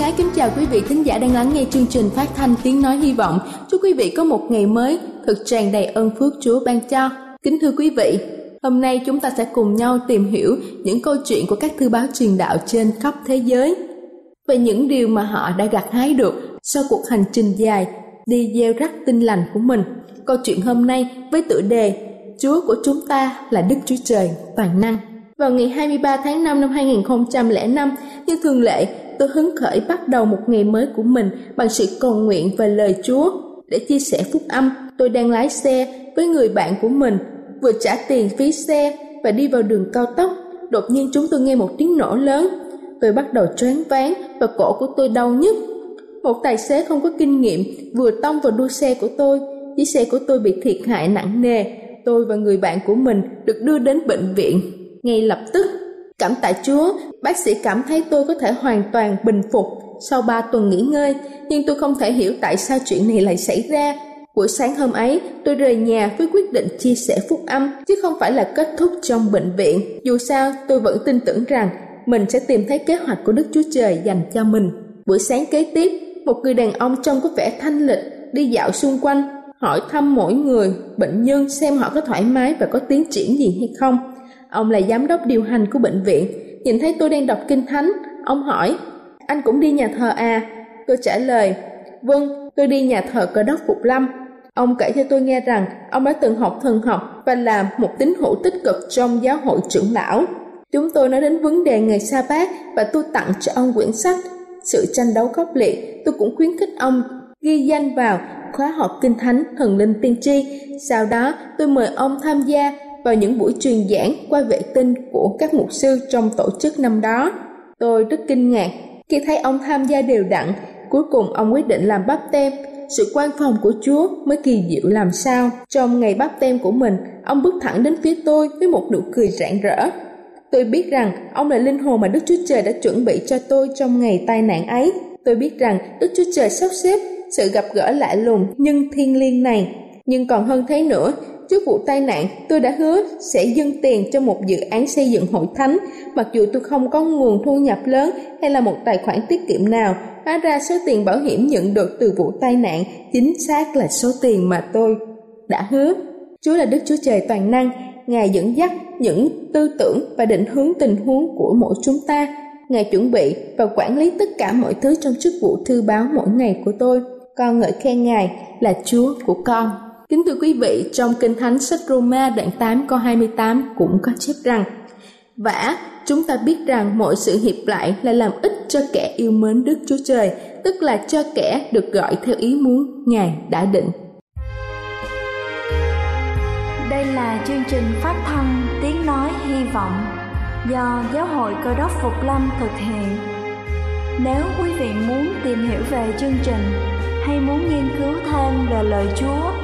Ái kính chào quý vị thính giả đang lắng nghe chương trình phát thanh tiếng nói hy vọng. Chúc quý vị có một ngày mới thật tràn đầy ơn phước Chúa ban cho. Kính thưa quý vị, hôm nay chúng ta sẽ cùng nhau tìm hiểu những câu chuyện của các thư báo truyền đạo trên khắp thế giới về những điều mà họ đã gặt hái được sau cuộc hành trình dài đi gieo rắc tinh lành của mình. Câu chuyện hôm nay với tựa đề Chúa của chúng ta là Đức Chúa Trời toàn năng. Vào ngày 23 tháng 5 năm 2005, như thường lệ, tôi hứng khởi bắt đầu một ngày mới của mình bằng sự cầu nguyện và lời Chúa. Để chia sẻ phúc âm, tôi đang lái xe với người bạn của mình, vừa trả tiền phí xe và đi vào đường cao tốc. Đột nhiên chúng tôi nghe một tiếng nổ lớn. Tôi bắt đầu choáng váng và cổ của tôi đau nhức. Một tài xế không có kinh nghiệm vừa tông vào đuôi xe của tôi. Chiếc xe của tôi bị thiệt hại nặng nề. Tôi và người bạn của mình được đưa đến bệnh viện. Ngay lập tức Cảm tạ Chúa, bác sĩ cảm thấy tôi có thể hoàn toàn bình phục sau 3 tuần nghỉ ngơi, nhưng tôi không thể hiểu tại sao chuyện này lại xảy ra. Buổi sáng hôm ấy, tôi rời nhà với quyết định chia sẻ phúc âm, chứ không phải là kết thúc trong bệnh viện. Dù sao, tôi vẫn tin tưởng rằng mình sẽ tìm thấy kế hoạch của Đức Chúa Trời dành cho mình. Buổi sáng kế tiếp, một người đàn ông trông có vẻ thanh lịch đi dạo xung quanh, hỏi thăm mỗi người, bệnh nhân xem họ có thoải mái và có tiến triển gì hay không. Ông là giám đốc điều hành của bệnh viện, nhìn thấy tôi đang đọc kinh thánh, ông hỏi, anh cũng đi nhà thờ à? Tôi trả lời, vâng, tôi đi nhà thờ cơ đốc Phục Lâm. Ông kể cho tôi nghe rằng ông đã từng học thần học và là một tín hữu tích cực trong giáo hội trưởng lão. Chúng tôi nói đến vấn đề ngày sa bát và tôi tặng cho ông quyển sách Sự tranh đấu khốc liệt. Tôi cũng khuyến khích ông ghi danh vào khóa học kinh thánh thần linh tiên tri. Sau đó tôi mời ông tham gia vào những buổi truyền giảng qua vệ tinh của các mục sư trong tổ chức năm đó. Tôi rất kinh ngạc khi thấy ông tham gia đều đặn, cuối cùng ông quyết định làm bắp tem. Sự quan phòng của Chúa mới kỳ diệu làm sao. Trong ngày bắp tem của mình, ông bước thẳng đến phía tôi với một nụ cười rạng rỡ. Tôi biết rằng ông là linh hồn mà Đức Chúa Trời đã chuẩn bị cho tôi trong ngày tai nạn ấy. Tôi biết rằng Đức Chúa Trời sắp xếp sự gặp gỡ lạ lùng nhưng thiên liêng này. Nhưng còn hơn thế nữa, Trước vụ tai nạn, tôi đã hứa sẽ dâng tiền cho một dự án xây dựng hội thánh, mặc dù tôi không có nguồn thu nhập lớn hay là một tài khoản tiết kiệm nào. Hóa ra số tiền bảo hiểm nhận được từ vụ tai nạn chính xác là số tiền mà tôi đã hứa. Chúa là Đức Chúa Trời toàn năng, Ngài dẫn dắt những tư tưởng và định hướng tình huống của mỗi chúng ta. Ngài chuẩn bị và quản lý tất cả mọi thứ trong chức vụ thư báo mỗi ngày của tôi. Con ngợi khen Ngài là Chúa của con. Kính thưa quý vị, trong Kinh Thánh sách Roma đoạn 8 câu 28 cũng có chép rằng Vả, chúng ta biết rằng mọi sự hiệp lại là làm ích cho kẻ yêu mến Đức Chúa Trời, tức là cho kẻ được gọi theo ý muốn Ngài đã định. Đây là chương trình phát thanh Tiếng Nói Hy Vọng do Giáo hội Cơ đốc Phục Lâm thực hiện. Nếu quý vị muốn tìm hiểu về chương trình hay muốn nghiên cứu thêm về lời Chúa,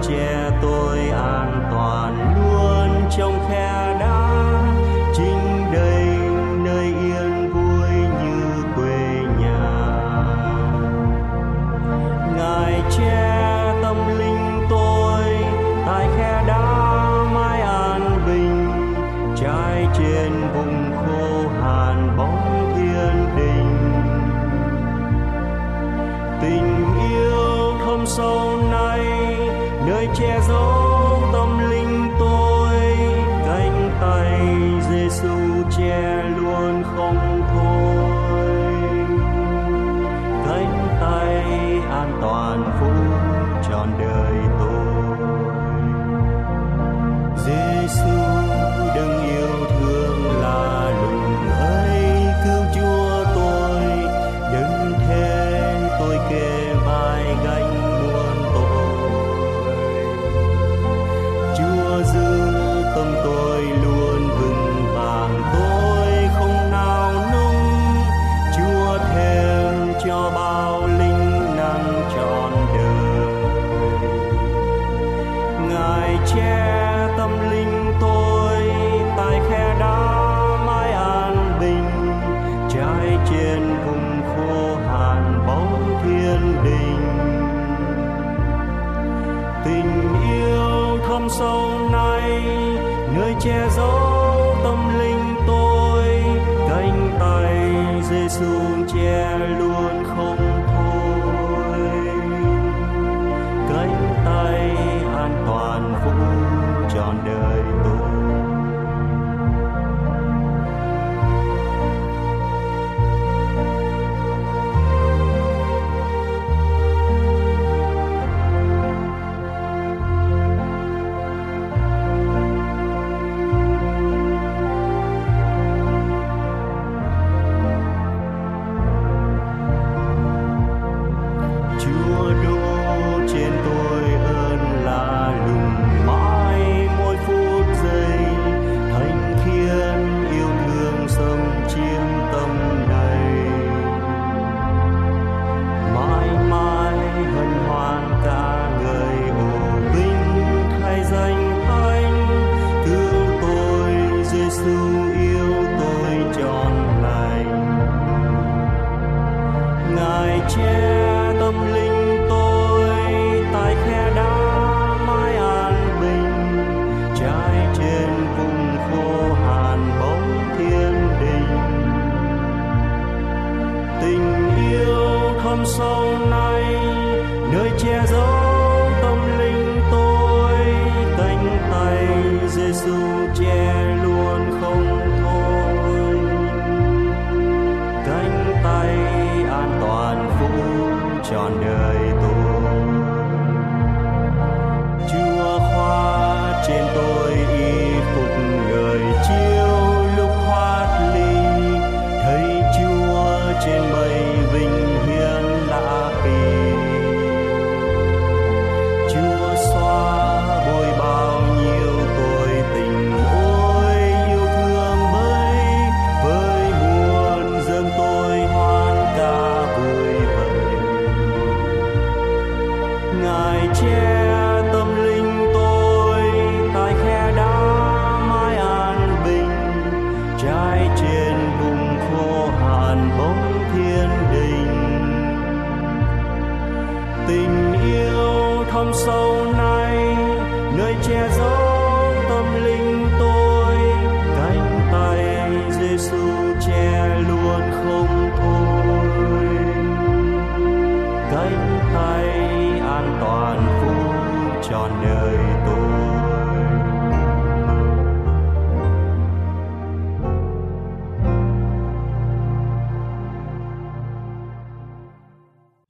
Che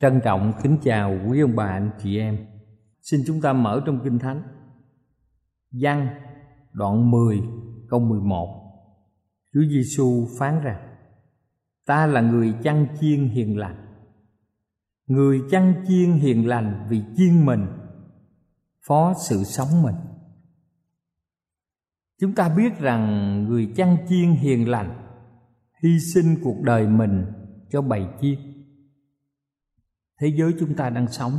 Trân trọng kính chào quý ông bà anh chị em. Xin chúng ta mở trong Kinh Thánh. Văn đoạn 10 câu 11. Chúa Giêsu phán rằng: Ta là người chăn chiên hiền lành. Người chăn chiên hiền lành vì chiên mình, phó sự sống mình. Chúng ta biết rằng người chăn chiên hiền lành hy sinh cuộc đời mình cho bầy chiên thế giới chúng ta đang sống.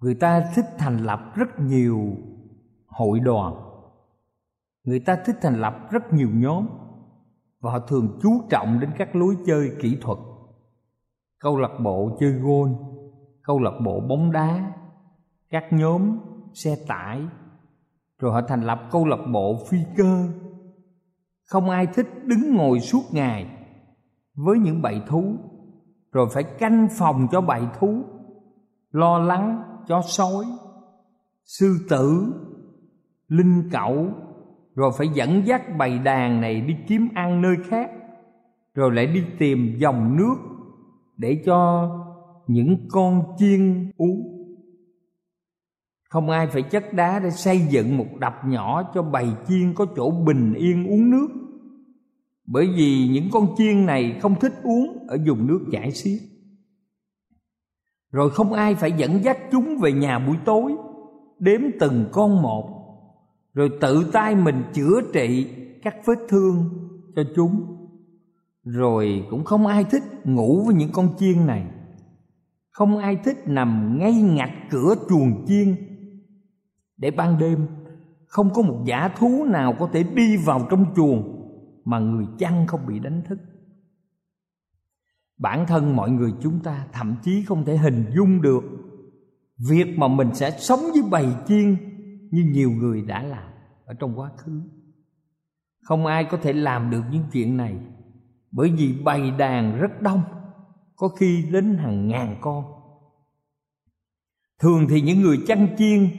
Người ta thích thành lập rất nhiều hội đoàn. Người ta thích thành lập rất nhiều nhóm. Và họ thường chú trọng đến các lối chơi kỹ thuật. Câu lạc bộ chơi gôn, câu lạc bộ bóng đá, các nhóm xe tải. Rồi họ thành lập câu lạc bộ phi cơ. Không ai thích đứng ngồi suốt ngày với những bầy thú rồi phải canh phòng cho bầy thú, lo lắng cho sói, sư tử, linh cẩu. Rồi phải dẫn dắt bầy đàn này đi kiếm ăn nơi khác. Rồi lại đi tìm dòng nước để cho những con chiên uống không ai phải chất đá để xây dựng một đập nhỏ cho bầy chiên có chỗ bình yên uống nước bởi vì những con chiên này không thích uống ở vùng nước chảy xiết. Rồi không ai phải dẫn dắt chúng về nhà buổi tối, đếm từng con một, rồi tự tay mình chữa trị các vết thương cho chúng. Rồi cũng không ai thích ngủ với những con chiên này. Không ai thích nằm ngay ngạch cửa chuồng chiên để ban đêm. Không có một giả thú nào có thể đi vào trong chuồng mà người chăn không bị đánh thức. Bản thân mọi người chúng ta thậm chí không thể hình dung được việc mà mình sẽ sống với bầy chiên như nhiều người đã làm ở trong quá khứ. Không ai có thể làm được những chuyện này, bởi vì bầy đàn rất đông, có khi đến hàng ngàn con. Thường thì những người chăn chiên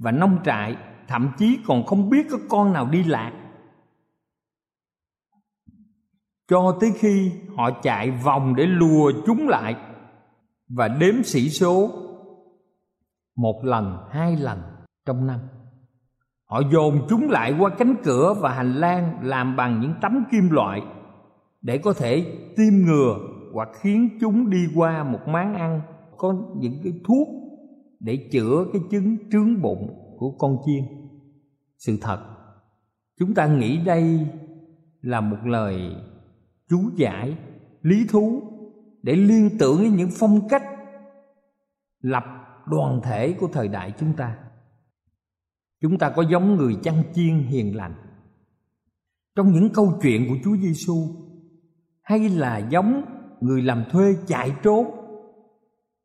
và nông trại thậm chí còn không biết có con nào đi lạc cho tới khi họ chạy vòng để lùa chúng lại và đếm sĩ số một lần, hai lần trong năm. Họ dồn chúng lại qua cánh cửa và hành lang làm bằng những tấm kim loại để có thể tiêm ngừa hoặc khiến chúng đi qua một máng ăn, có những cái thuốc để chữa cái chứng trướng bụng của con chiên. Sự thật, chúng ta nghĩ đây là một lời chú giải, lý thú, để liên tưởng với những phong cách lập đoàn thể của thời đại chúng ta. Chúng ta có giống người chăn chiên hiền lành. Trong những câu chuyện của Chúa Giêsu hay là giống người làm thuê chạy trốn,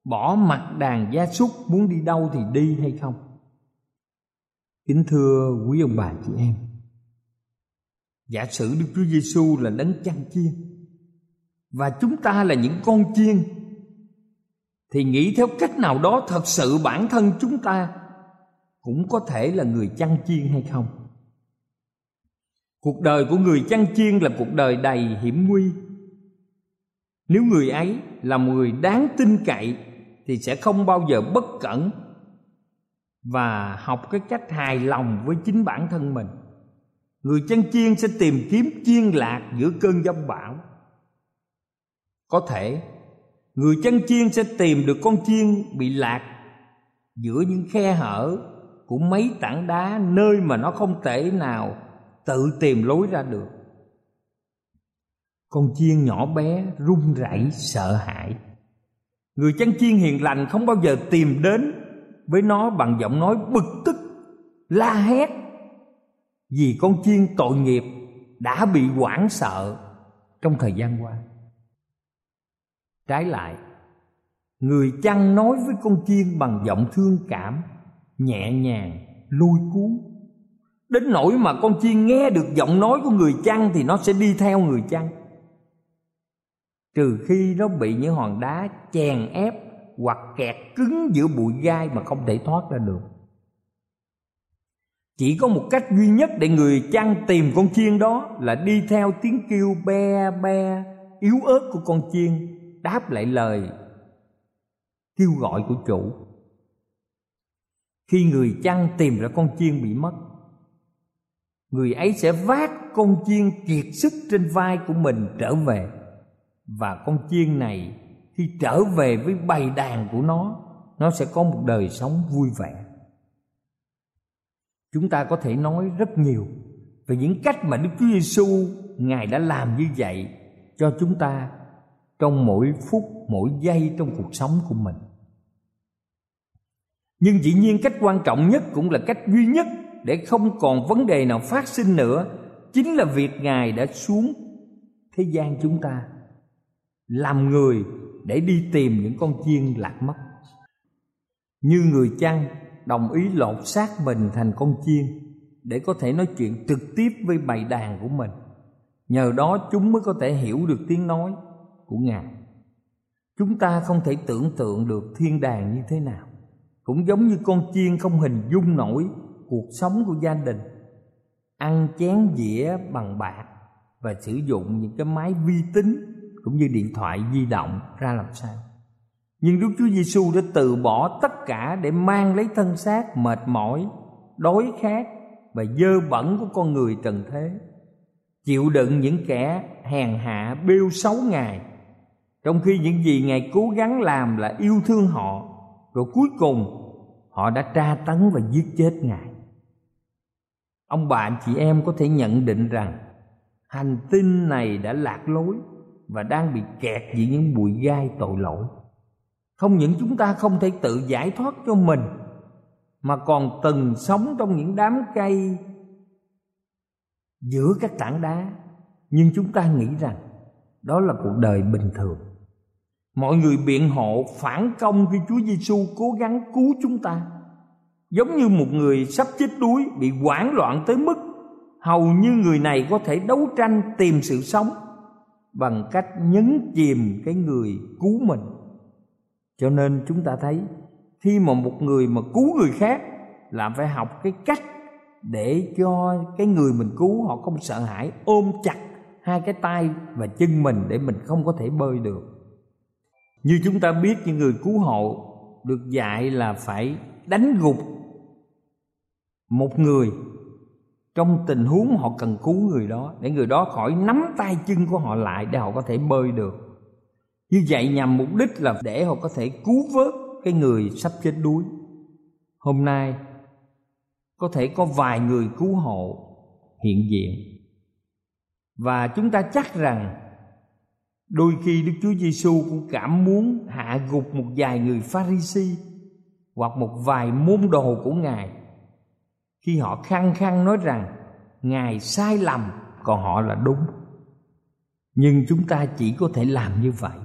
bỏ mặt đàn gia súc muốn đi đâu thì đi hay không? Kính thưa quý ông bà chị em giả sử Đức Chúa Giêsu là đấng chăn chiên và chúng ta là những con chiên, thì nghĩ theo cách nào đó thật sự bản thân chúng ta cũng có thể là người chăn chiên hay không? Cuộc đời của người chăn chiên là cuộc đời đầy hiểm nguy. Nếu người ấy là một người đáng tin cậy, thì sẽ không bao giờ bất cẩn và học cái cách hài lòng với chính bản thân mình người chăn chiên sẽ tìm kiếm chiên lạc giữa cơn giông bão. Có thể, người chăn chiên sẽ tìm được con chiên bị lạc giữa những khe hở của mấy tảng đá nơi mà nó không thể nào tự tìm lối ra được. Con chiên nhỏ bé run rẩy, sợ hãi. Người chăn chiên hiền lành không bao giờ tìm đến với nó bằng giọng nói bực tức, la hét vì con chiên tội nghiệp đã bị hoảng sợ trong thời gian qua. Trái lại, người chăn nói với con chiên bằng giọng thương cảm, nhẹ nhàng, lôi cuốn. Đến nỗi mà con chiên nghe được giọng nói của người chăn thì nó sẽ đi theo người chăn. Trừ khi nó bị những hòn đá chèn ép hoặc kẹt cứng giữa bụi gai mà không thể thoát ra được chỉ có một cách duy nhất để người chăn tìm con chiên đó là đi theo tiếng kêu be be, yếu ớt của con chiên, đáp lại lời kêu gọi của chủ. Khi người chăn tìm ra con chiên bị mất, người ấy sẽ vác con chiên kiệt sức trên vai của mình trở về. Và con chiên này khi trở về với bầy đàn của nó nó sẽ có một đời sống vui vẻ chúng ta có thể nói rất nhiều về những cách mà Đức Chúa Giêsu ngài đã làm như vậy cho chúng ta trong mỗi phút, mỗi giây trong cuộc sống của mình. Nhưng dĩ nhiên cách quan trọng nhất cũng là cách duy nhất để không còn vấn đề nào phát sinh nữa, chính là việc ngài đã xuống thế gian chúng ta, làm người để đi tìm những con chiên lạc mất. Như người chăn đồng ý lột xác mình thành con chiên để có thể nói chuyện trực tiếp với bầy đàn của mình. Nhờ đó chúng mới có thể hiểu được tiếng nói của ngài. Chúng ta không thể tưởng tượng được thiên đàng như thế nào. Cũng giống như con chiên không hình dung nổi cuộc sống của gia đình. Ăn chén dĩa bằng bạc và sử dụng những cái máy vi tính cũng như điện thoại di động ra làm sao nhưng Đức Chúa Giêsu đã từ bỏ tất cả để mang lấy thân xác mệt mỏi, đói khát và dơ bẩn của con người trần thế. Chịu đựng những kẻ hèn hạ bêu xấu Ngài, trong khi những gì Ngài cố gắng làm là yêu thương họ, rồi cuối cùng họ đã tra tấn và giết chết Ngài. Ông bà chị em có thể nhận định rằng hành tinh này đã lạc lối và đang bị kẹt vì những bụi gai tội lỗi không những chúng ta không thể tự giải thoát cho mình, mà còn từng sống trong những đám cây giữa các tảng đá. Nhưng chúng ta nghĩ rằng đó là cuộc đời bình thường. Mọi người biện hộ phản công khi Chúa Giêsu cố gắng cứu chúng ta. Giống như một người sắp chết đuối, bị hoảng loạn tới mức hầu như người này có thể đấu tranh tìm sự sống bằng cách nhấn chìm cái người cứu mình cho nên chúng ta thấy khi mà một người mà cứu người khác là phải học cái cách để cho cái người mình cứu họ không sợ hãi, ôm chặt hai cái tay và chân mình để mình không có thể bơi được. Như chúng ta biết, những người cứu hộ được dạy là phải đánh gục một người trong tình huống họ cần cứu người đó, để người đó khỏi nắm tay chân của họ lại để họ có thể bơi được như vậy nhằm mục đích là để họ có thể cứu vớt cái người sắp chết đuối. Hôm nay, có thể có vài người cứu hộ hiện diện. Và chúng ta chắc rằng, đôi khi Đức Chúa Giêsu cũng cảm muốn hạ gục một vài người Pharisee hoặc một vài môn đồ của Ngài. Khi họ khăng khăng nói rằng, Ngài sai lầm, còn họ là đúng. Nhưng chúng ta chỉ có thể làm như vậy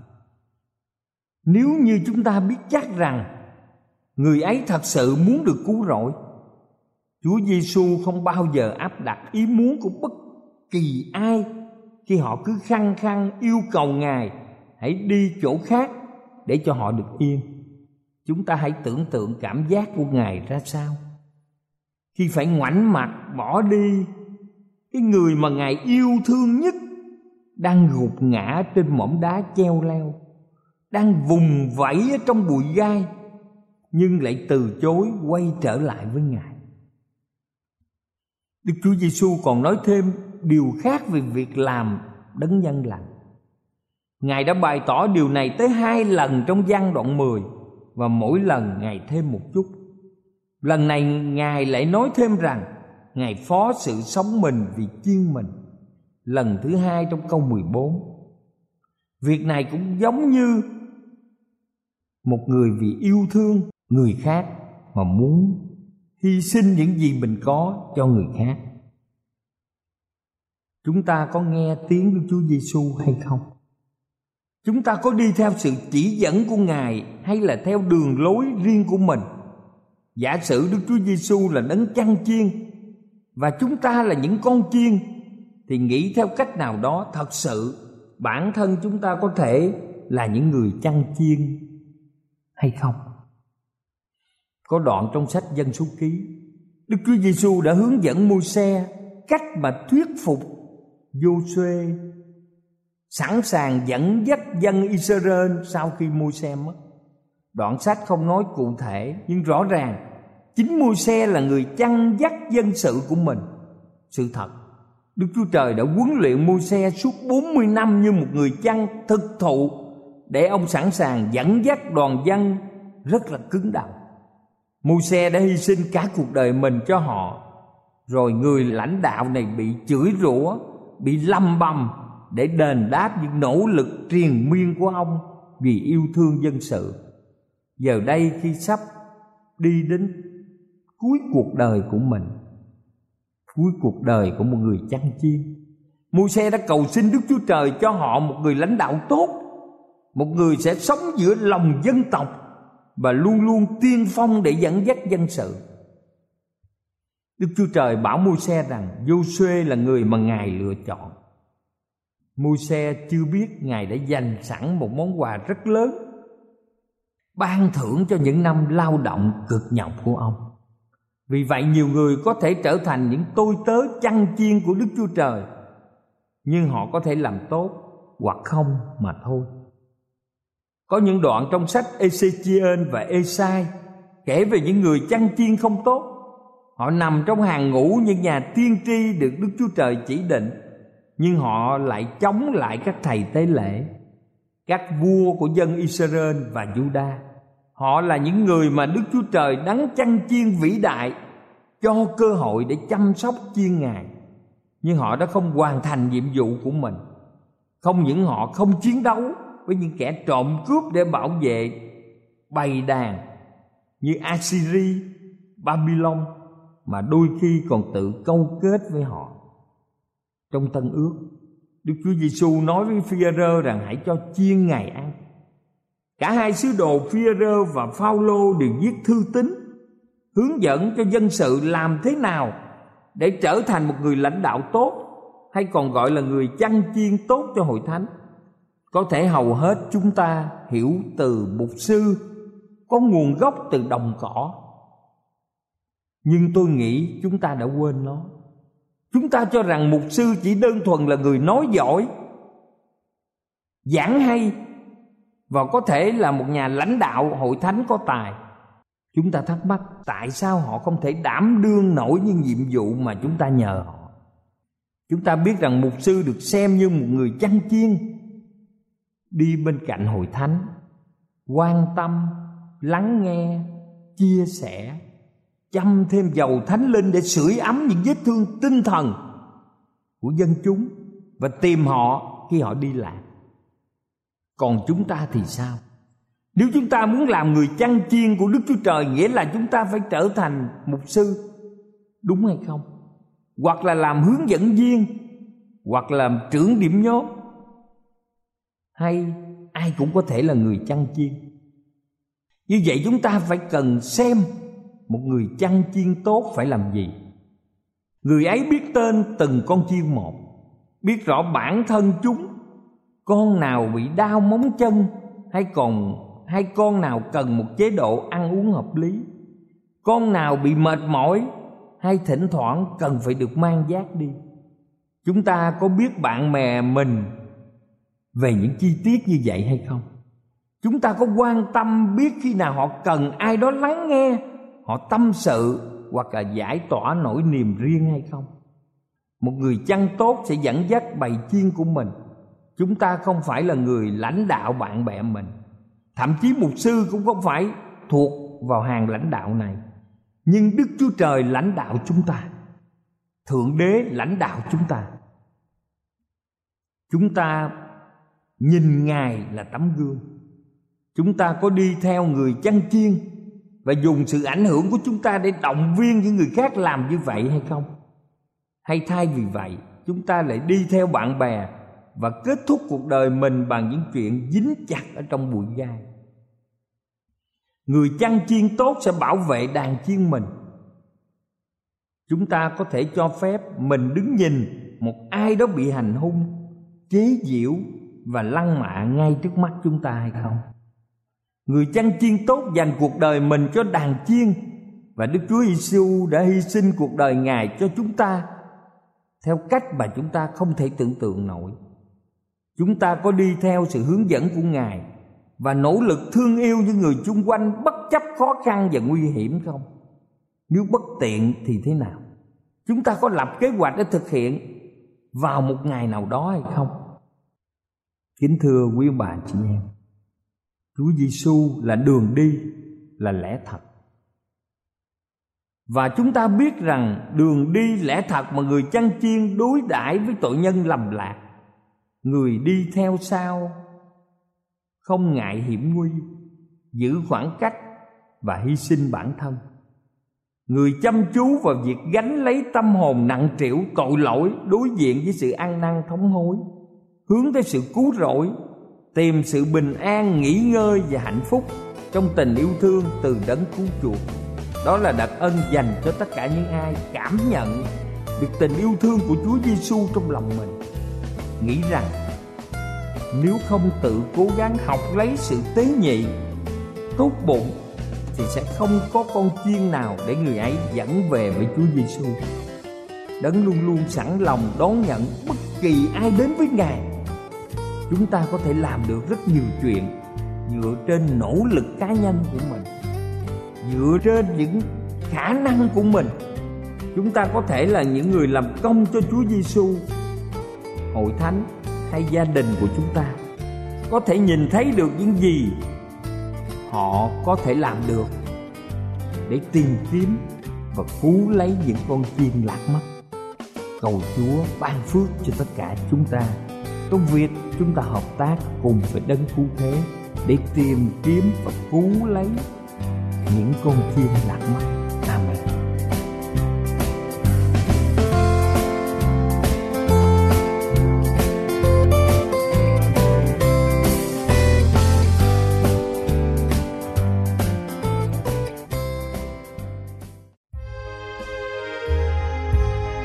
nếu như chúng ta biết chắc rằng người ấy thật sự muốn được cứu rỗi, chúa giêsu không bao giờ áp đặt ý muốn của bất kỳ ai khi họ cứ khăng khăng yêu cầu ngài hãy đi chỗ khác để cho họ được yên. Chúng ta hãy tưởng tượng cảm giác của ngài ra sao. Khi phải ngoảnh mặt bỏ đi, cái người mà ngài yêu thương nhất đang gục ngã trên mỏm đá treo leo đang vùng vẫy ở trong bụi gai, nhưng lại từ chối quay trở lại với ngài. Đức chúa giêsu còn nói thêm điều khác về việc làm đấng nhân lành. Ngài đã bày tỏ điều này tới hai lần trong văn đoạn 10 và mỗi lần ngài thêm một chút. Lần này ngài lại nói thêm rằng ngài phó sự sống mình vì chiên mình, lần thứ hai trong câu 14 Việc này cũng giống như một người vì yêu thương người khác mà muốn hy sinh những gì mình có cho người khác. Chúng ta có nghe tiếng Đức Chúa Giêsu hay không? Chúng ta có đi theo sự chỉ dẫn của ngài hay là theo đường lối riêng của mình? Giả sử đức chúa giêsu là đấng chăn chiên và chúng ta là những con chiên, thì nghĩ theo cách nào đó thật sự bản thân chúng ta có thể là những người chăn chiên hay không có đoạn trong sách dân số ký đức chúa giêsu đã hướng dẫn Môi-se cách mà thuyết phục Giô-suê sẵn sàng dẫn dắt dân Israel sau khi Môi-se mất. Đoạn sách không nói cụ thể nhưng rõ ràng chính Môi-se là người chăn dắt dân sự của mình. Sự thật, Đức Chúa Trời đã huấn luyện Môi-se suốt 40 năm như một người chăn thực thụ để ông sẵn sàng dẫn dắt đoàn dân rất là cứng đầu. Môi-se đã hy sinh cả cuộc đời mình cho họ rồi người lãnh đạo này bị chửi rủa, bị lâm bầm để đền đáp những nỗ lực triền miên của ông vì yêu thương dân sự giờ đây khi sắp đi đến cuối cuộc đời của mình, cuối cuộc đời của một người chăn chiên Môi-se đã cầu xin đức chúa trời cho họ một người lãnh đạo tốt một người sẽ sống giữa lòng dân tộc và luôn luôn tiên phong để dẫn dắt dân sự. Đức chúa trời bảo môi xe rằng vô xuê là người mà ngài lựa chọn. Môi xe chưa biết ngài đã dành sẵn một món quà rất lớn, ban thưởng cho những năm lao động cực nhọc của ông. Vì vậy, nhiều người có thể trở thành những tôi tớ chăn chiên của đức chúa trời, nhưng họ có thể làm tốt hoặc không mà thôi có những đoạn trong sách Ezechiel và Esai kể về những người chăn chiên không tốt họ nằm trong hàng ngũ những nhà tiên tri được đức chúa trời chỉ định, nhưng họ lại chống lại các thầy tế lễ, các vua của dân Israel và Juda. Họ là những người mà Đức Chúa Trời đấng chăn chiên vĩ đại, cho cơ hội để chăm sóc chiên ngài. Nhưng họ đã không hoàn thành nhiệm vụ của mình. Không những họ không chiến đấu với những kẻ trộm cướp để bảo vệ bầy đàn như Assyri, Babylon mà đôi khi còn tự câu kết với họ. Trong tân ước đức chúa giêsu nói với phi rơ rằng hãy cho chiên ngày ăn. Cả hai sứ đồ phi rơ và phaolô đều viết thư tín hướng dẫn cho dân sự làm thế nào để trở thành một người lãnh đạo tốt hay còn gọi là người chăn chiên tốt cho hội thánh có thể hầu hết chúng ta hiểu từ mục sư, có nguồn gốc từ đồng cỏ. Nhưng tôi nghĩ chúng ta đã quên nó. Chúng ta cho rằng mục sư chỉ đơn thuần là người nói giỏi, giảng hay, và có thể là một nhà lãnh đạo hội thánh có tài. Chúng ta thắc mắc tại sao họ không thể đảm đương nổi những nhiệm vụ mà chúng ta nhờ họ. Chúng ta biết rằng mục sư được xem như một người chăn chiên đi bên cạnh hội thánh, quan tâm, lắng nghe, chia sẻ, chăm thêm dầu thánh linh để sưởi ấm những vết thương tinh thần của dân chúng và tìm họ khi họ đi lạc. Còn chúng ta thì sao? Nếu chúng ta muốn làm người chăn chiên của đức chúa trời, nghĩa là chúng ta phải trở thành mục sư, đúng hay không? Hoặc là làm hướng dẫn viên, hoặc làm trưởng điểm nhóm hay, ai cũng có thể là người chăn chiên. Như vậy chúng ta phải cần xem một người chăn chiên tốt phải làm gì. Người ấy biết tên từng con chiên một, biết rõ bản thân chúng, con nào bị đau móng chân hay còn, hay con nào cần một chế độ ăn uống hợp lý, con nào bị mệt mỏi hay thỉnh thoảng cần phải được mang giác đi. Chúng ta có biết bạn bè mình về những chi tiết như vậy hay không? Chúng ta có quan tâm biết khi nào họ cần ai đó lắng nghe, họ tâm sự hoặc là giải tỏa nỗi niềm riêng hay không? Một người chăn tốt sẽ dẫn dắt bầy chiên của mình. Chúng ta không phải là người lãnh đạo bạn bè mình. Thậm chí mục sư cũng không phải thuộc vào hàng lãnh đạo này. Nhưng đức chúa trời lãnh đạo chúng ta. Thượng đế lãnh đạo chúng ta. Chúng ta nhìn ngài là tấm gương. Chúng ta có đi theo người chăn chiên và dùng sự ảnh hưởng của chúng ta để động viên những người khác làm như vậy hay không? Hay thay vì vậy, chúng ta lại đi theo bạn bè và kết thúc cuộc đời mình bằng những chuyện dính chặt ở trong bụi gai. Người chăn chiên tốt sẽ bảo vệ đàn chiên mình. Chúng ta có thể cho phép mình đứng nhìn một ai đó bị hành hung, chế giễu và lăng mạ ngay trước mắt chúng ta hay không người chăn chiên tốt dành cuộc đời mình cho đàn chiên, và Đức Chúa Giêsu đã hy sinh cuộc đời Ngài cho chúng ta theo cách mà chúng ta không thể tưởng tượng nổi. Chúng ta có đi theo sự hướng dẫn của Ngài và nỗ lực thương yêu những người chung quanh bất chấp khó khăn và nguy hiểm không? Nếu bất tiện thì thế nào? Chúng ta có lập kế hoạch để thực hiện vào một ngày nào đó hay không? Kính thưa quý bà chị em, Chúa Giêsu là đường đi, là lẽ thật. Và chúng ta biết rằng đường đi lẽ thật mà người chăn chiên đối đãi với tội nhân lầm lạc người đi theo sau không ngại hiểm nguy giữ khoảng cách và hy sinh bản thân. Người chăm chú vào việc gánh lấy tâm hồn nặng trĩu tội lỗi đối diện với sự ăn năn thống hối hướng tới sự cứu rỗi tìm sự bình an nghỉ ngơi và hạnh phúc trong tình yêu thương từ đấng cứu chuộc đó là đặc ân dành cho tất cả những ai cảm nhận được tình yêu thương của Chúa Giêsu trong lòng mình. Nghĩ rằng nếu không tự cố gắng học lấy sự tế nhị, tốt bụng thì sẽ không có con chiên nào để người ấy dẫn về với Chúa Giêsu. Đấng luôn luôn sẵn lòng đón nhận bất kỳ ai đến với Ngài. Chúng ta có thể làm được rất nhiều chuyện dựa trên nỗ lực cá nhân của mình, dựa trên những khả năng của mình. Chúng ta có thể là những người làm công cho Chúa Giêsu hội thánh hay gia đình của chúng ta. Có thể nhìn thấy được những gì họ có thể làm được để tìm kiếm và cứu lấy những con chim lạc mất cầu Chúa ban phước cho tất cả chúng ta trong việc chúng ta hợp tác cùng với đấng cứu thế để tìm kiếm và cứu lấy những con chim lạc mất amen.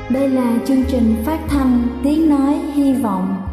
Đây là chương trình phát thanh Tiếng Nói Hy Vọng